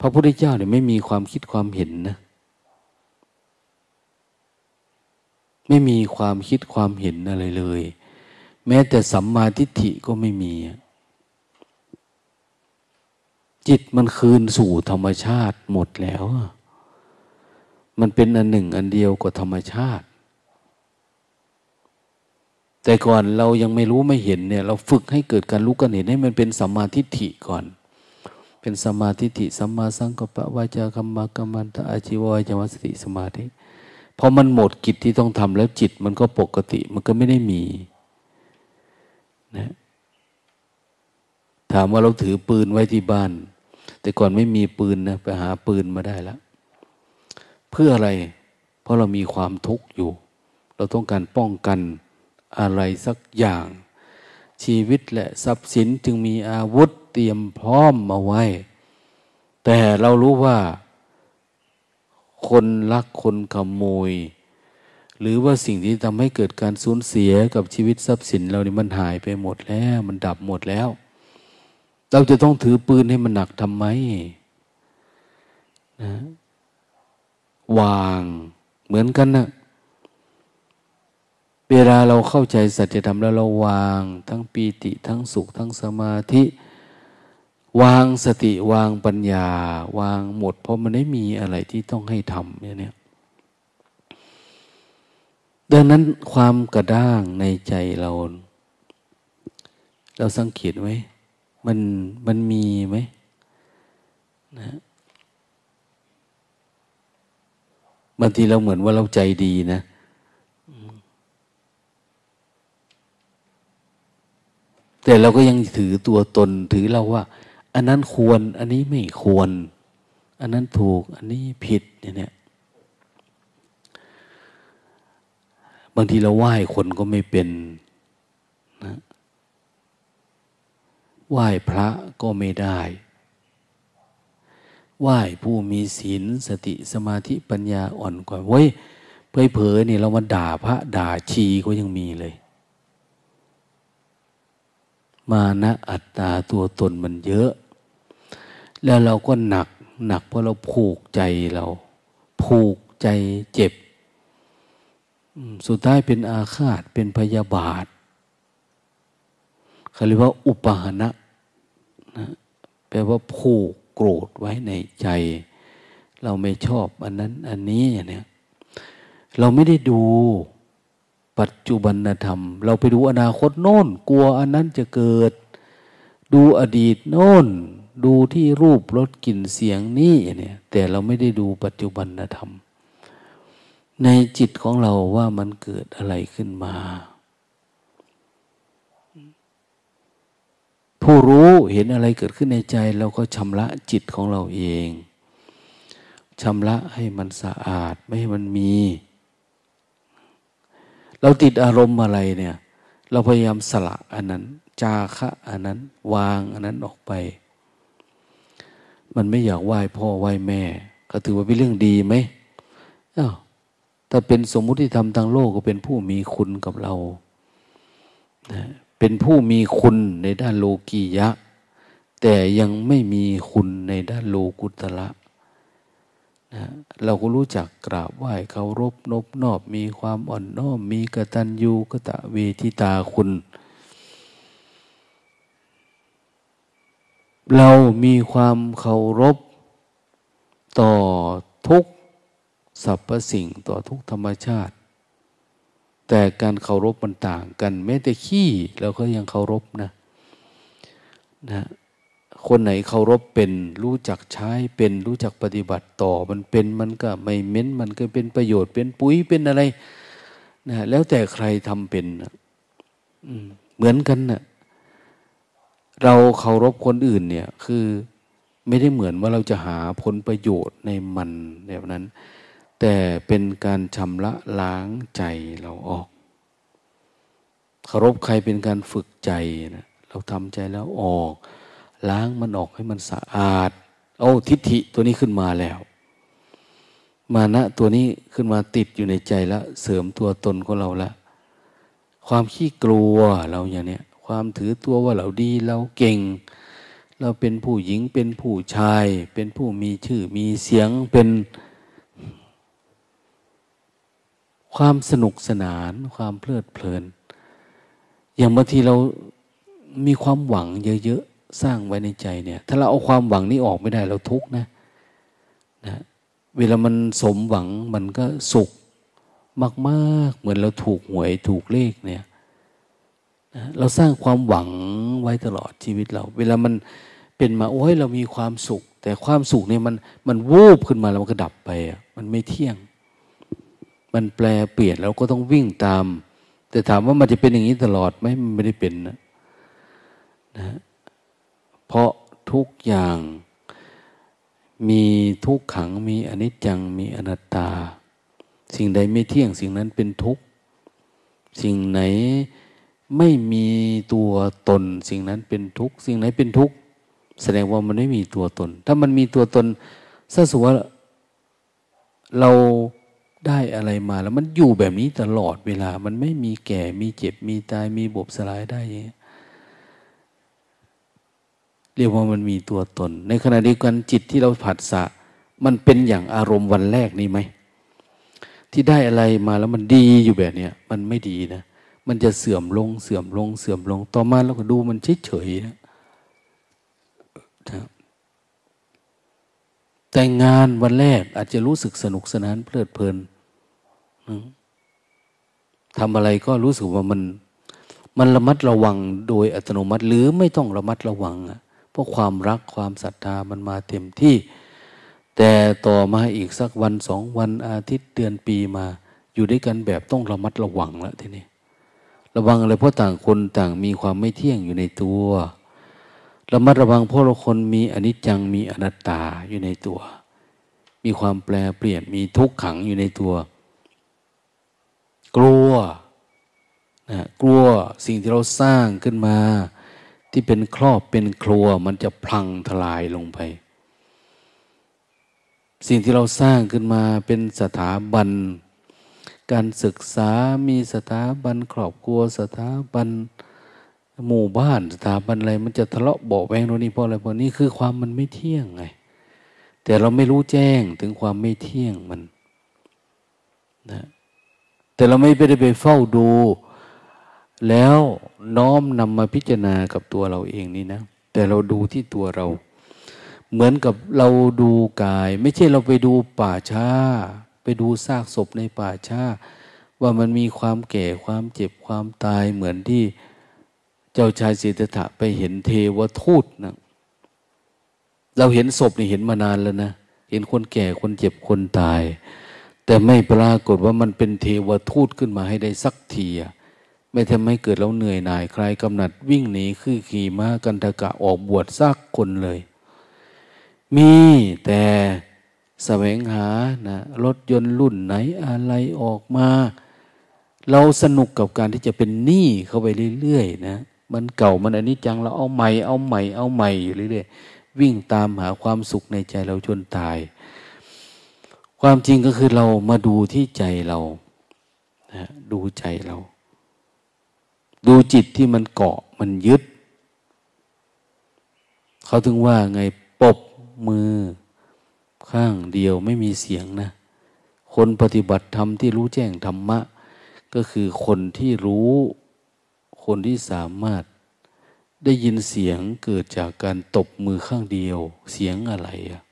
พระพุทธเจ้าเนี่ยไม่มีความคิดความเห็นนะ ไม่มีความคิดความเห็นอะไรเลย แม้แต่สัมมาทิฏฐิก็ไม่มี จิตมันคืนสู่ธรรมชาติหมดแล้ว มันเป็นอันหนึ่งอันเดียวกับธรรมชาติ แต่ก่อนเรายังไม่รู้ไม่เห็นเนี่ย เราฝึกให้เกิดการรู้กันเห็นให้มันเป็นสัมมาทิฏฐิก่อนเป็นสัมมาทิฏฐิสัมมาสังกัปปะวาจาคัมมากรรมันตะอาชีวะวาจามสติสมาธิ พอมันหมดกิจที่ต้องทำแล้วจิตมันก็ปกติ มันก็ไม่ได้มีนะถามว่าเราถือปืนไว้ที่บ้าน แต่ก่อนไม่มีปืนนะไปหาปืนมาได้แล้ว เพื่ออะไร เพราะเรามีความทุกข์อยู่ เราต้องการป้องกันอะไรสักอย่าง ชีวิตและทรัพย์สินจึงมีอาวุธเตรียมพร้อมมาไว้ แต่เรารู้ว่า คนลักคนขโมย หรือว่าสิ่งที่ทำให้เกิดการสูญเสียกับชีวิตทรัพย์สินเรานี่มันหายไปหมดแล้ว มันดับหมดแล้ว เราจะต้องถือปืนให้มันหนักทำไมนะวางเหมือนกันนะเวลาเราเข้าใจสัจธรรมแล้วเราวาง ทั้งปีติทั้งสุขทั้งสมาธิ วางสติวางปัญญา วางหมด เพราะมันไม่มีอะไรที่ต้องให้ทำเนี่ยดังนั้นความกระด้างในใจเรา เราสังเกตไหมมันมันมีไหมนะบางทีเราเหมือนว่าเราใจดีนะ แต่เราก็ยังถือตัวตนถือเราว่า อันนั้นควร อันนี้ไม่ควร อันนั้นถูก อันนี้ผิดเนี่ยบางทีเราไหว้คนก็ไม่เป็นนะไหว้พระก็ไม่ได้ ไหว้ผู้มีศีลสติสมาธิปัญญาอ่อนกว่าเว้ยเพยเผยนี่เรามาด่าพระด่าชีก็ยังมีเลย มานะอัตตาตัวตนมันเยอะ แล้วเราก็หนักหนักเพราะเราผูกใจเรา ผูกใจเจ็บ สุดท้ายเป็นอาฆาตเป็นพยาบาทเขาเรียกว่า อุปหนะนะแปลว่าผูกโกรธไว้ในใจ เราไม่ชอบอันนั้นอันนี้อย่างนี้เราไม่ได้ดูปัจจุบันธรรม เราไปดูอนาคตโน่น กลัวอันนั้นจะเกิด ดูอดีตโน่น ดูที่รูปรสกลิ่นเสียงนี่เนี่ย แต่เราไม่ได้ดูปัจจุบันธรรม ในจิตของเราว่ามันเกิดอะไรขึ้นมา ผู้รู้เห็นอะไรเกิดขึ้นในใจ เราก็ชำระจิตของเราเองชำระให้มันสะอาดไม่ให้มันมี เราติดอารมณ์อะไรเนี่ย เราพยายามสละอันนั้น จาคะอันนั้น วางอันนั้นออกไป มันไม่อยากไหว้พ่อไหว้แม่ ก็ถือว่าเป็นเรื่องดีไหมอ้าวถ้าเป็นสมมุติธรรมทางโลกก็เป็นผู้มีคุณกับเรานะเป็นผู้มีคุณในด้านโลกียะ แต่ยังไม่มีคุณในด้านโลกุตละนะเราก็รู้จักกราบไหว้เคารพนบนอบ มีความอ่อนน้อม มีกตัญญูกตะเวทิตาคุณ เรามีความเคารพต่อทุกสรรพสิ่งต่อทุกธรรมชาติ แต่การเคารพมันต่างกัน แม้แต่ขี้เราก็ยังเคารพนะนะคนไหนเคารพเป็นรู้จักใช้เป็นรู้จักปฏิบัติต่อมันเป็นมันก็ไม่เม้นมันก็เป็นประโยชน์เป็นปุ๋ยเป็นอะไรนะแล้วแต่ใครทำเป็นเหมือนกันนะ เราเคารพคนอื่นเนี่ยคือไม่ได้เหมือนว่าเราจะหาผลประโยชน์ในมันแบบนั้น แต่เป็นการชำระล้างใจเราออกเคารพใครเป็นการฝึกใจนะเราทำใจแล้วออก ล้างมันออกให้มันสะอาด เอาทิฏฐิตัวนี้ขึ้นมาแล้ว มานะตัวนี้ขึ้นมาติดอยู่ในใจแล้ว เสริมตัวตนของเราละความขี้กลัวเราอย่างเนี้ย ความถือตัวว่าเราดีเราเก่ง เราเป็นผู้หญิงเป็นผู้ชาย เป็นผู้มีชื่อมีเสียงเป็นความสนุกสนานความเพลิดเพลิน อย่างบางทีเรามีความหวังเยอะๆ สร้างไว้ในใจเนี่ย ถ้าเราเอาความหวังนี้ออกไม่ได้เราทุกข์นะนะ เวลามันสมหวังมันก็สุขมาก ๆ เหมือนเราถูกหวยถูกเลขเนี่ย เราสร้างความหวังไว้ตลอดชีวิตเรา เวลามันเป็นมาโอ้ยเรามีความสุข แต่ความสุขเนี่ยมันมันวูบขึ้นมาแล้วมันก็ดับไปอะมันไม่เที่ยง มันแปลเปลี่ยนแล้วก็ต้องวิ่งตาม แต่ถามว่ามันจะเป็นอย่างนี้ตลอดไหมมันไม่ได้เป็นนะนะเพราะทุกอย่างมีทุกขังมีอนิจจังมีอนัตตา สิ่งใดไม่เที่ยงสิ่งนั้นเป็นทุกข์ สิ่งไหน ไม่มีตัวตน สิ่งนั้นเป็นทุกข์สิ่งไหนเป็นทุกข์แสดงว่ามันไม่มีตัวตน ถ้ามันมีตัวตนถ้าสมมติว่าเราได้อะไรมาแล้วมันอยู่แบบนี้ตลอดเวลา มันไม่มีแก่มีเจ็บมีตายมีบบสลายได้ยังเรียกว่ามันมีตัวตน ในขณะเดียวกันจิตที่เราผัสสะ มันเป็นอย่างอารมณ์วันแรกนี้ไหมที่ได้อะไรมาแล้วมันดีอยู่แบบเนี้ยมันไม่ดีนะ มันจะเสื่อมลงเสื่อมลงเสื่อมลง ต่อมาเราก็ดูมันเฉยเฉยนะแต่งงานวันแรกอาจจะรู้สึกสนุกสนานเพลิดเพลินทำอะไรก็รู้สึกว่ามัน มันระมัดระวังโดยอัตโนมัติ หรือไม่ต้องระมัดระวังเพราะความรักความศรัทธามันมาเต็มที่ แต่ต่อมาอีกสักวันสองวันอาทิตย์เดือนปีมา อยู่ด้วยกันแบบต้องระมัดระวังแล้วทีนี้ ระวังอะไรเพราะต่างคนต่างมีความไม่เที่ยงอยู่ในตัว ระมัดระวังเพราะเราคนมีอนิจจังมีอนัตตาอยู่ในตัว มีความแปลเปลี่ยนมีทุกขังอยู่ในตัว กลัวนะกลัวสิ่งที่เราสร้างขึ้นมา ที่เป็นครอบเป็นครัวมันจะพังทลายลงไป สิ่งที่เราสร้างขึ้นมาเป็นสถาบัน การศึกษามีสถาบันครอบครัวสถาบันหมู่บ้านสถาบันอะไรมันจะทะเลาะเบาแวงโน่นนี่เพราะอะไรเพราะนี่คือความมันไม่เที่ยงไง แต่เราไม่รู้แจ้งถึงความไม่เที่ยงมันนะแต่เราไม่ได้ไปเฝ้าดู แล้วน้อมนำมาพิจารณากับตัวเราเองนี่นะ แต่เราดูที่ตัวเรา เหมือนกับเราดูกาย ไม่ใช่เราไปดูป่าช้า ไปดูซากศพในป่าช้าว่ามันมีความแก่ความเจ็บความตายเหมือนที่เจ้าชายสิทธัตถะไปเห็นเทวทูตนะเราเห็นศพนี่เห็นมานานแล้วนะ เห็นคนแก่คนเจ็บคนตาย แต่ไม่ปรากฏว่ามันเป็นเทวทูตขึ้นมาให้ได้สักทีอะไม่ทำให้เกิดเราเหนื่อยหน่ายใครกำหนัดวิ่งหนีคือขี่ม้ากันทะกะออกบวชซักคนเลย มีแต่ แสวงหานะรถยนต์รุ่นไหนอะไรออกมา เราสนุกกับการที่จะเป็นหนี้เข้าไปเรื่อยๆนะมันเก่ามันอันนี้จังเราเอาใหม่เอาใหม่เอาใหม่อยู่เรื่อยๆวิ่งตามหาความสุขในใจเราจนตาย ความจริงก็คือเรามาดูที่ใจเรานะดูใจเรา ดูจิตที่มันเกาะมันยึด เขาถึงว่าไงปบมือ ข้างเดียวไม่มีเสียงนะ คนปฏิบัติธรรมที่รู้แจ้งธรรมะ ก็คือคนที่รู้คนที่สามารถได้ยินเสียงเกิดจากการตบมือข้างเดียว เสียงอะไรอะ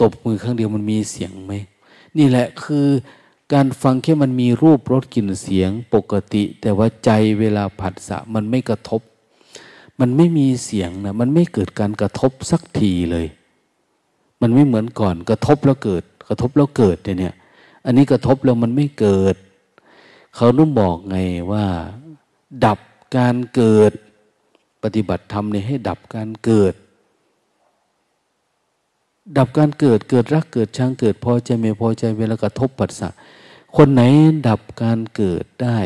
ตบมือข้างเดียวมันมีเสียงไหม นี่แหละคือการฟังแค่มันมีรูปรสกลิ่นเสียงปกติ แต่ว่าใจเวลาผัสสะมันไม่กระทบ มันไม่มีเสียงนะมันไม่เกิดการกระทบสักทีเลย มันไม่เหมือนก่อนกระทบแล้วเกิด กระทบแล้วเกิดเนี่ย อันนี้กระทบแล้วมันไม่เกิด เขาต้องบอกไงว่า ดับการเกิด ปฏิบัติธรรมเนี่ยให้ดับการเกิด ดับการเกิดเกิดรักเกิดชังเกิดพอใจไม่พอใจเวลากระทบปัสสะคนไหนดับการเกิดได้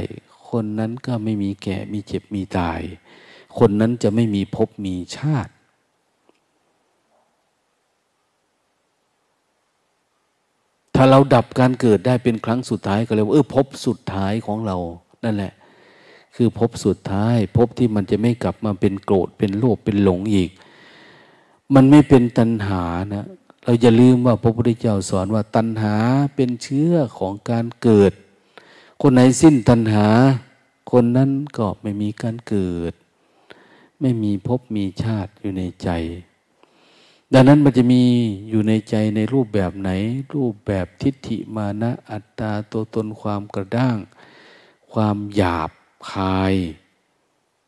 คนนั้นก็ไม่มีแก่มีเจ็บมีตาย คนนั้นจะไม่มีภพมีชาติ ถ้าเราดับการเกิดได้เป็นครั้งสุดท้ายก็เลยว่าเออภพสุดท้ายของเรา นั่นแหละ คือภพสุดท้ายภพที่มันจะไม่กลับมาเป็นโกรธเป็นโลภเป็นหลงอีก มันไม่เป็นตัณหานะเราอย่าลืมว่าพระพุทธเจ้าสอนว่าตัณหาเป็นเชื้อของการเกิด คนไหนสิ้นตัณหา คนนั้นก็ไม่มีการเกิด ไม่มีภพมีชาติอยู่ในใจ ดังนั้นมันจะมีอยู่ในใจในรูปแบบไหน รูปแบบทิฏฐิมานะอัตตาตัวตนความกระด้างคความหยาบคาย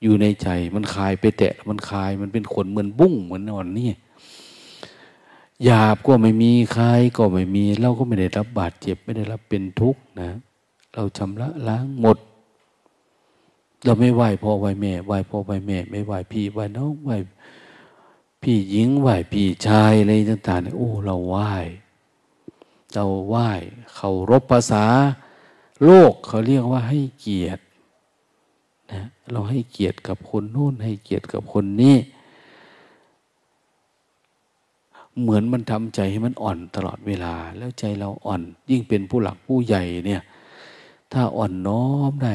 อยู่ในใจ มันคายไปแตะมันคายมันเป็นขนเหมือนบุ้งเหมือนนอนนี่หยาบก็ไม่มีคายก็ไม่มี เราก็ไม่ได้รับบาดเจ็บไม่ได้รับเป็นทุกข์นะ เราชำระล้างหมด เราไม่ไหวพ่อไหวแม่ไหวพ่อไหวแม่ ไม่ไหวพี่ไหวน้องไหวพี่หญิงไหวพี่ชายอะไรต่างๆเนี่ยโอ้ เราไหวเราไหว้เคารพภาษา โลกเขาเรียกว่าให้เกียรตินะเราให้เกียรติกับคนโน้นให้เกียรติกับคนนี้เหมือนมันทำใจให้มันอ่อนตลอดเวลา แล้วใจเราอ่อน ยิ่งเป็นผู้หลักผู้ใหญ่เนี่ย ถ้าอ่อนน้อมได้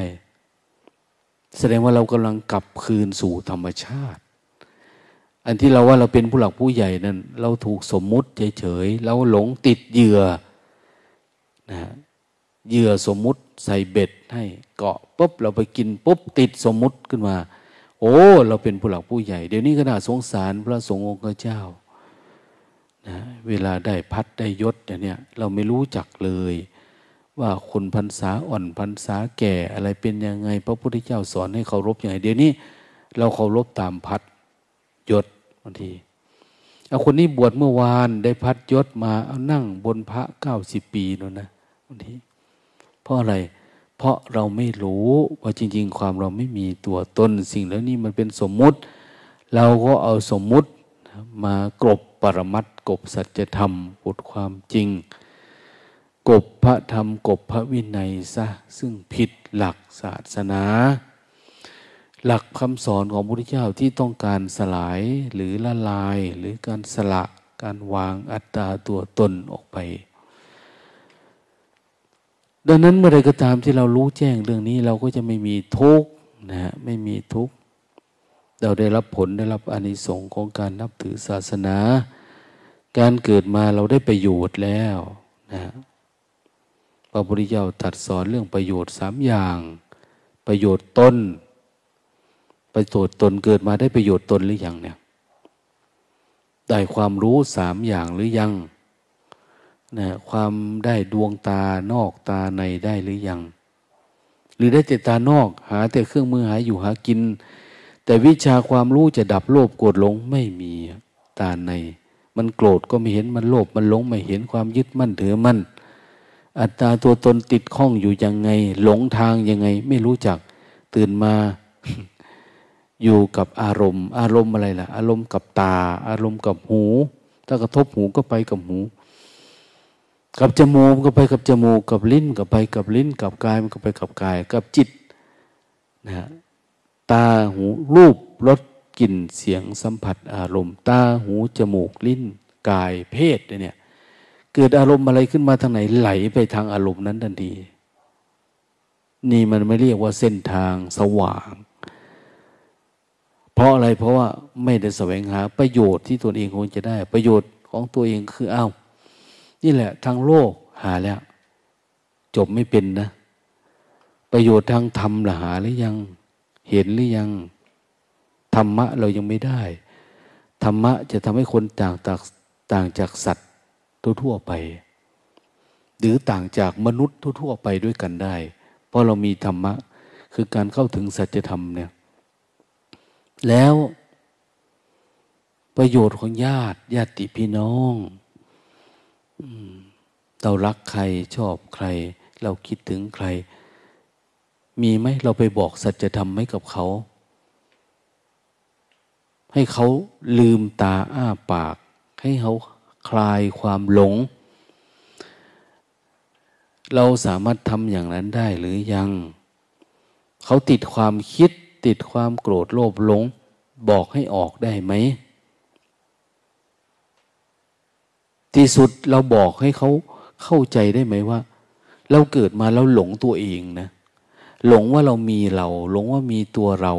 แสดงว่าเรากำลังกลับคืนสู่ธรรมชาติ อันที่เราว่าเราเป็นผู้หลักผู้ใหญ่นั้น เราถูกสมมุติเฉยๆเราหลงติดเหยื่อนะเหยื่อสมมุติใส่เบ็ดให้เกาะปุ๊บเราไปกินปุ๊บติดสมมุติขึ้นมา โอ้ เราเป็นผู้หลักผู้ใหญ่ เดี๋ยวนี้ขนาดสงสารพระสงฆ์องค์เจ้านะเวลาได้พัดได้ยศเนี่ยเราไม่รู้จักเลย ว่าคนพรรษาอ่อนพรรษาแก่อะไรเป็นยังไง พระพุทธเจ้าสอนให้เคารพย่างไรเดี๋ยวนี้เราเคารพตามพัดยศบางทีเอาคนนี้บวชเมื่อวานได้พัดยศมาเอานั่งบนพระเก้าสิบปีนั่นนะบางทีเพราะอะไร เพราะเราไม่รู้ว่าจริง ๆ ความเราไม่มีตัวตนสิ่งแล้วนี่มันเป็นสมมุติ เราก็เอาสมมุติมากรบปรมัตกบสัจธรรมบทความจริง กบพระธรรมกบพระวินัยซะซึ่งผิดหลักศาสนา หลักคำสอนของพระพุทธเจ้าที่ต้องการสลายหรือละลายหรือการสละการวางอัตตาตัวตนออกไป ดังนั้นเมื่อไรก็ตามที่เรารู้แจ้งเรื่องนี้เราก็จะไม่มีทุกข์นะไม่มีทุกข์เราได้รับผลได้รับอานิสงส์ของการนับถือศาสนา การเกิดมาเราได้ประโยชน์แล้วนะพ ระพุทธเจ้าตัดสอนเรื่องประโยชน์สามอย่าง ประโยชน์ตนประโยชน์ตนเกิดมาได้ประโยชน์ตนหรือยังเนี่ยได้ความรู้สามอย่างหรือยังนะความได้ดวงตานอกตาในได้หรือยัง หรือได้แต่ตานอกหาแต่เครื่องมือหาอยู่หากิน แต่วิชาความรู้จะดับโลภโกรธหลงไม่มีตาใน มันโกรธก็ไม่เห็นมันโลภมันหลงไม่เห็นความยึดมั่นถือมั่น อัตตาตัวตนติดข้องอยู่ยังไง หลงทางยังไง ไม่รู้จักตื่นมาอยู่กับอารมณ์ อารมณ์อะไรล่ะ อารมณ์กับตา อารมณ์กับหู ถ้ากระทบหูก็ไปกับหู กับจมูกก็ไปกับจมูก กับลิ้นก็ไปกับลิ้น กับกายมันก็ไปกับกาย กับจิตนะตาหูรูปรสกลิ่นเสียงสัมผัสอารมณ์ ตาหูจมูกลิ้น กายเพศเนี่ย เกิดอารมณ์อะไรขึ้นมาทางไหนไหลไปทางอารมณ์นั้นทันที นี่มันไม่เรียกว่าเส้นทางสว่าง เพราะอะไรเพราะว่าไม่ได้แสวงหาประโยชน์ที่ตัวเองคงจะได้ ประโยชน์ของตัวเองคืออ้าวนี่แหละทางโลกหาแล้ว จบไม่เป็นนะ ประโยชน์ทางธรรมหาหรือยัง เห็นหรือยังธรรมะเรายังไม่ได้ธรรมะจะทำให้คนต่างจากต่างจากสัตว ทั่วๆไป หรือต่างจากมนุษย์ทั่วๆไปด้วยกันได้ เพราะเรามีธรรมะ คือการเข้าถึงสัจธรรมเนี่ยแล้วประโยชน์ของญาติญาติพี่น้องเรารักใครชอบใคร เราคิดถึงใคร มีไหมเราไปบอกสัจธรรมไหมกับเขา ให้เขาลืมตาอ้าปาก ให้เขา คลายความหลง เราสามารถทำอย่างนั้นได้หรือยัง เขาติดความคิดติดความโกรธโลภหลง บอกให้ออกได้ไหม ที่สุดเราบอกให้เขาเข้าใจได้ไหมว่า เราเกิดมาแล้วหลงตัวเองนะหลงว่าเรามีเรา หลงว่ามีตัวเรา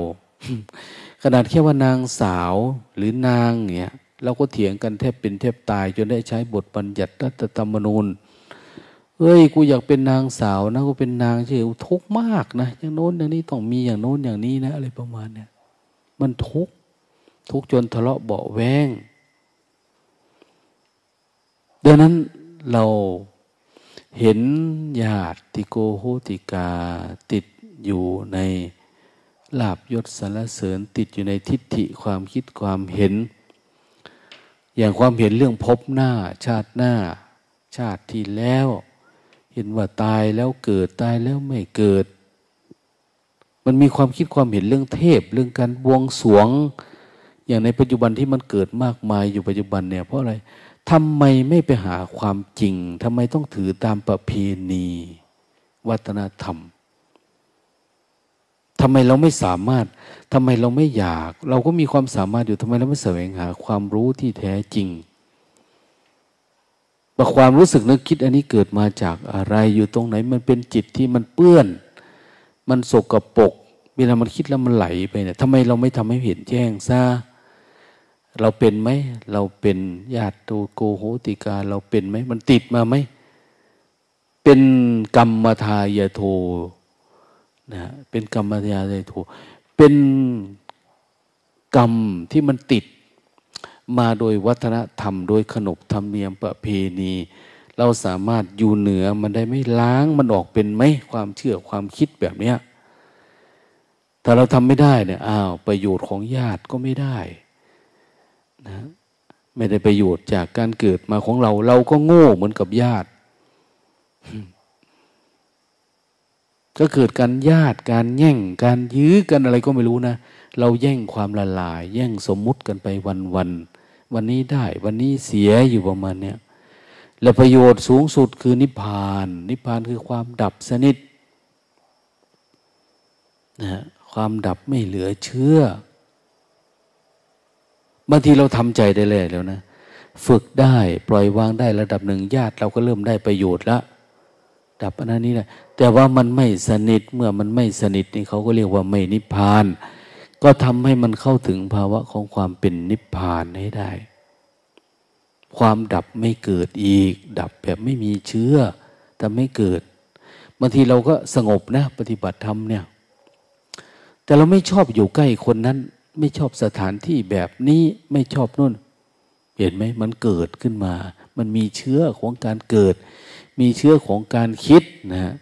ขนาดแค่ว่านางสาวหรือนางเนี่ย เราก็เถียงกันแทบเป็นแทบตาย จนได้ใช้บทบัญญัติรัฐธรรมนูญ เอ้ย กูอยากเป็นนางสาวนะกูเป็นนางเฉยทุกมากนะอย่างโน้นอย่างนี้ต้องมีอย่างโน้นอย่างนี้นะอะไรประมาณเนี่ยมันทุกทุกจนทะเลาะเบาแวงดังนั้นเราเห็นญาติโกโหติกาติดอยู่ในลาบยศสารเสริญติดอยู่ในทิฏฐิความคิดความเห็น อย่างความเห็นเรื่องพบหน้า ชาติหน้า ชาติที่แล้ว เห็นว่าตายแล้วเกิดตายแล้วไม่เกิด มันมีความคิดความเห็นเรื่องเทพ เรื่องการบวงสวง อย่างในปัจจุบันที่มันเกิดมากมายอยู่ปัจจุบันเนี่ยเพราะอะไรทำไมไม่ไปหาความจริงทำไมต้องถือตามประเพณี วัฒนธรรม ทำไมเราไม่สามารถทำไมเราไม่อยาก เราก็มีความสามารถอยู่ทำไมเราไม่แสวงหาความรู้ที่แท้จริงว่าความรู้สึกนึกคิดอันนี้เกิดมาจากอะไรอยู่ตรงไหน มันเป็นจิตที่มันเปื้อน มันสกรปรกเวลามันคิดแล้วมันไหลไปเนี่ยทำไมเราไม่ทำให้เห็นแจ้งซะเราเป็นไหมเราเป็นญาติโตโกโหติกา เราเป็นไหมมันติดมาไหมเป็นกรรมทายโท นะเป็นกรรมยาใจถูกเป็นกรรมที่มันติดมาโดยวัฒนธรรม โดยขนบธรรมเนียมประเพณี เราสามารถอยู่เหนือมันได้ไม่ล้างมันออกเป็นไหมความเชื่อความคิดแบบเนี้ยถ้าเราทำไม่ได้เนี่ยอ้าวประโยชน์ของญาติก็ไม่ได้นะไม่ได้ประโยชน์จากการเกิดมาของเรา เราก็โง่เหมือนกับญาติ ก็เกิดการญาติการแย่งการยื้อกันอะไรก็ไม่รู้นะ เราแย่งความละลาย แย่งสมมุติกันไปวันวันวันนี้ได้ วันนี้เสียอยู่ประมาณเนี้ยและประโยชน์สูงสุดคือนิพพาน นิพพานคือความดับสนิทนะความดับไม่เหลือเชื่อบางทีเราทำใจได้เลยแล้วนะ ฝึกได้ปล่อยวางได้ระดับหนึ่งญาติเราก็เริ่มได้ประโยชน์แล้ว ดับอันนั้นนี่แหละ แต่ว่ามันไม่สนิทเมื่อมันไม่สนิทนี่เขาก็เรียกว่าไม่นิพพาน ก็ทำให้มันเข้าถึงภาวะของความเป็นนิพพานให้ได้ ความดับไม่เกิดอีก ดับแบบไม่มีเชื้อแต่ไม่เกิดบางทีเราก็สงบนะ ปฏิบัติธรรมเนี่ย แต่เราไม่ชอบอยู่ใกล้คนนั้น ไม่ชอบสถานที่แบบนี้ไม่ชอบนู่น เห็นไหมมันเกิดขึ้นมา มันมีเชื้อของการเกิด มีเชื้อของการคิดนะ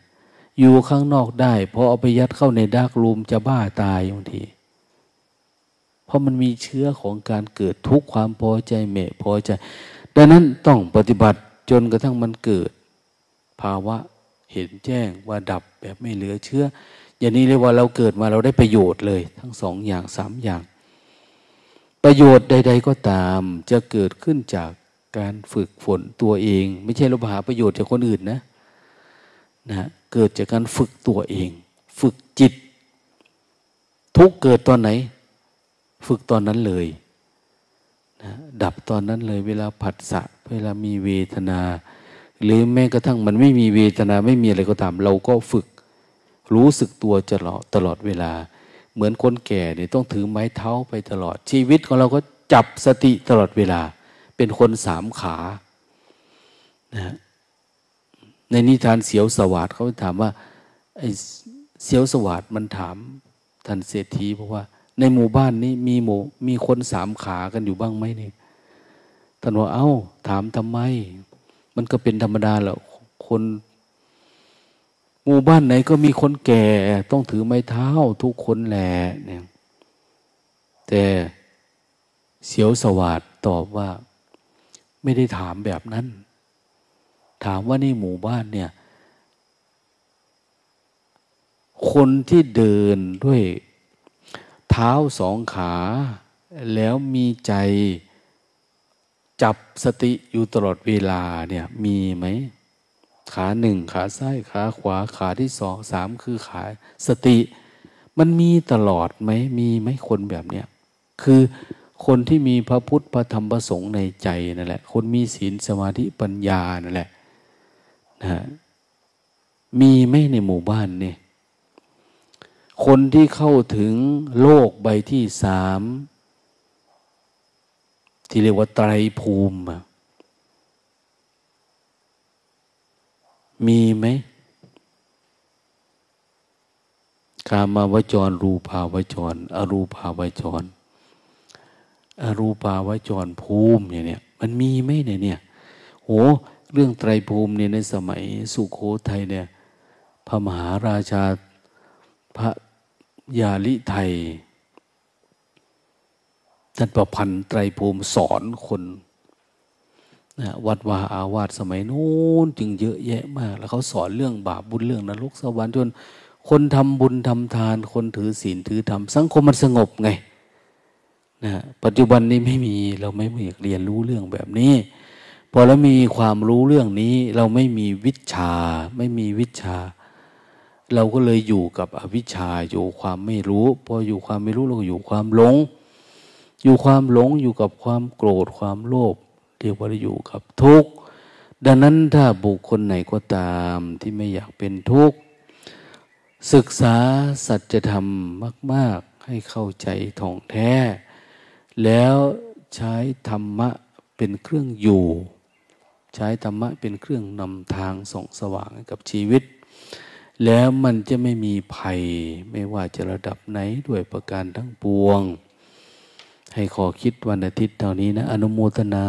อยู่ข้างนอกได้พอเอาไปยัดเข้าในดาร์กรูมจะบ้าตายบางทีเพราะมันมีเชื้อของการเกิดทุกความพอใจเมตพอใจ ดังนั้นต้องปฏิบัติจนกระทั่งมันเกิด ภาวะเห็นแจ้งว่าดับแบบไม่เหลือเชื้อ อย่างนี้เรียกว่าเราเกิดมาเราได้ประโยชน์เลย ทั้งสองอย่างสามอย่าง ประโยชน์ใด ๆ ก็ตามจะเกิดขึ้นจาก การฝึกฝนตัวเอง ไม่ใช่เราหาประโยชน์จากคนอื่นนะนะเกิดจากการฝึกตัวเอง ฝึกจิต ทุกเกิดตอนไหน ฝึกตอนนั้นเลยนะดับตอนนั้นเลยเวลาผัสสะเวลามีเวทนา หรือแม้กระทั่งมันไม่มีเวทนาไม่มีอะไรก็ตาม เราก็ฝึก รู้สึกตัวตลอดตลอดเวลา เหมือนคนแก่เนี่ยต้องถือไม้เท้าไปตลอด ชีวิตของเราก็จับสติตลอดเวลา เป็นคนสามขานะในนิทานเสียวสวัสดเขาถามว่าไอ้เสียวสวัสดมันถามท่านเศรษฐีเพราะว่า ในหมู่บ้านนี้มีหมู่มีคนสามขากันอยู่บ้างไหมเนี่ยท่านว่าเอา้า ถามทำไม มันก็เป็นธรรมดาแหละคนหมู่บ้านไหนก็มีคนแก่ต้องถือไม้เท้าทุกคนแหละเนี่ยแต่เสียวสวัสดตอบว่า ไม่ได้ถามแบบนั้น ถามว่าในหมู่บ้านเนี่ย คนที่เดินด้วยเท้าสองขา แล้วมีใจจับสติอยู่ตลอดเวลาเนี่ยมีไหม ขาหนึ่งขาซ้ายขาขวาขาที่สองสามคือขาสติ มันมีตลอดไหมมีไหมคนแบบเนี้ยคือ คนที่มีพระพุทธพระธรรมพระสงฆ์ในใจนั่นแหละ คนมีศีลสมาธิปัญญานั่นแหละนะมีไหมในหมู่บ้านเนี่ย คนที่เข้าถึงโลกใบที่สามที่เรียกว่าไตรภูมิ มีไหมกามาวจร รูภาวจร อรูภาวจร อรูปาวจรภูมิอย่างเนี้ยมันมีไหมเนี่ยเนี่ยโหเรื่องไตรภูมิเนี่ยในสมัยสุโขทัยเนี่ย พระมหาราชาพระยาลิไทยท่านประพันธ์ไตรภูมิสอนคนนะวัดวาอาวาสสมัยนู้นจึงเยอะแยะมาก แล้วเขาสอนเรื่องบาปบุญเรื่องนรกสวรรค์จน คนทำบุญทำทาน คนถือศีลถือธรรมสังคมมันสงบไง นะปัจจุบันนี้ไม่มีเราไม่อยากเรียนรู้เรื่องแบบนี้ พอเรามีความรู้เรื่องนี้ เราไม่มีวิชา ไม่มีวิชา เราก็เลยอยู่กับอวิชชาอยู่ความไม่รู้ พออยู่ความไม่รู้เราก็อยู่ความหลง อยู่ความหลงอยู่กับความโกรธความโลภเรียกว่าอยู่กับทุกข์ดังนั้นถ้าบุคคลไหนก็ตามที่ไม่อยากเป็นทุกข์ศึกษาสัจธรรมมาก ๆ ให้เข้าใจท่องแท้ แล้วใช้ธรรมะเป็นเครื่องอยู่ ใช้ธรรมะเป็นเครื่องนำทางส่องสว่างกับชีวิต แล้วมันจะไม่มีภัยไม่ว่าจะระดับไหนด้วยประการทั้งปวง ให้ขอคิดวันอาทิตย์เท่านี้นะ อนุโมทนา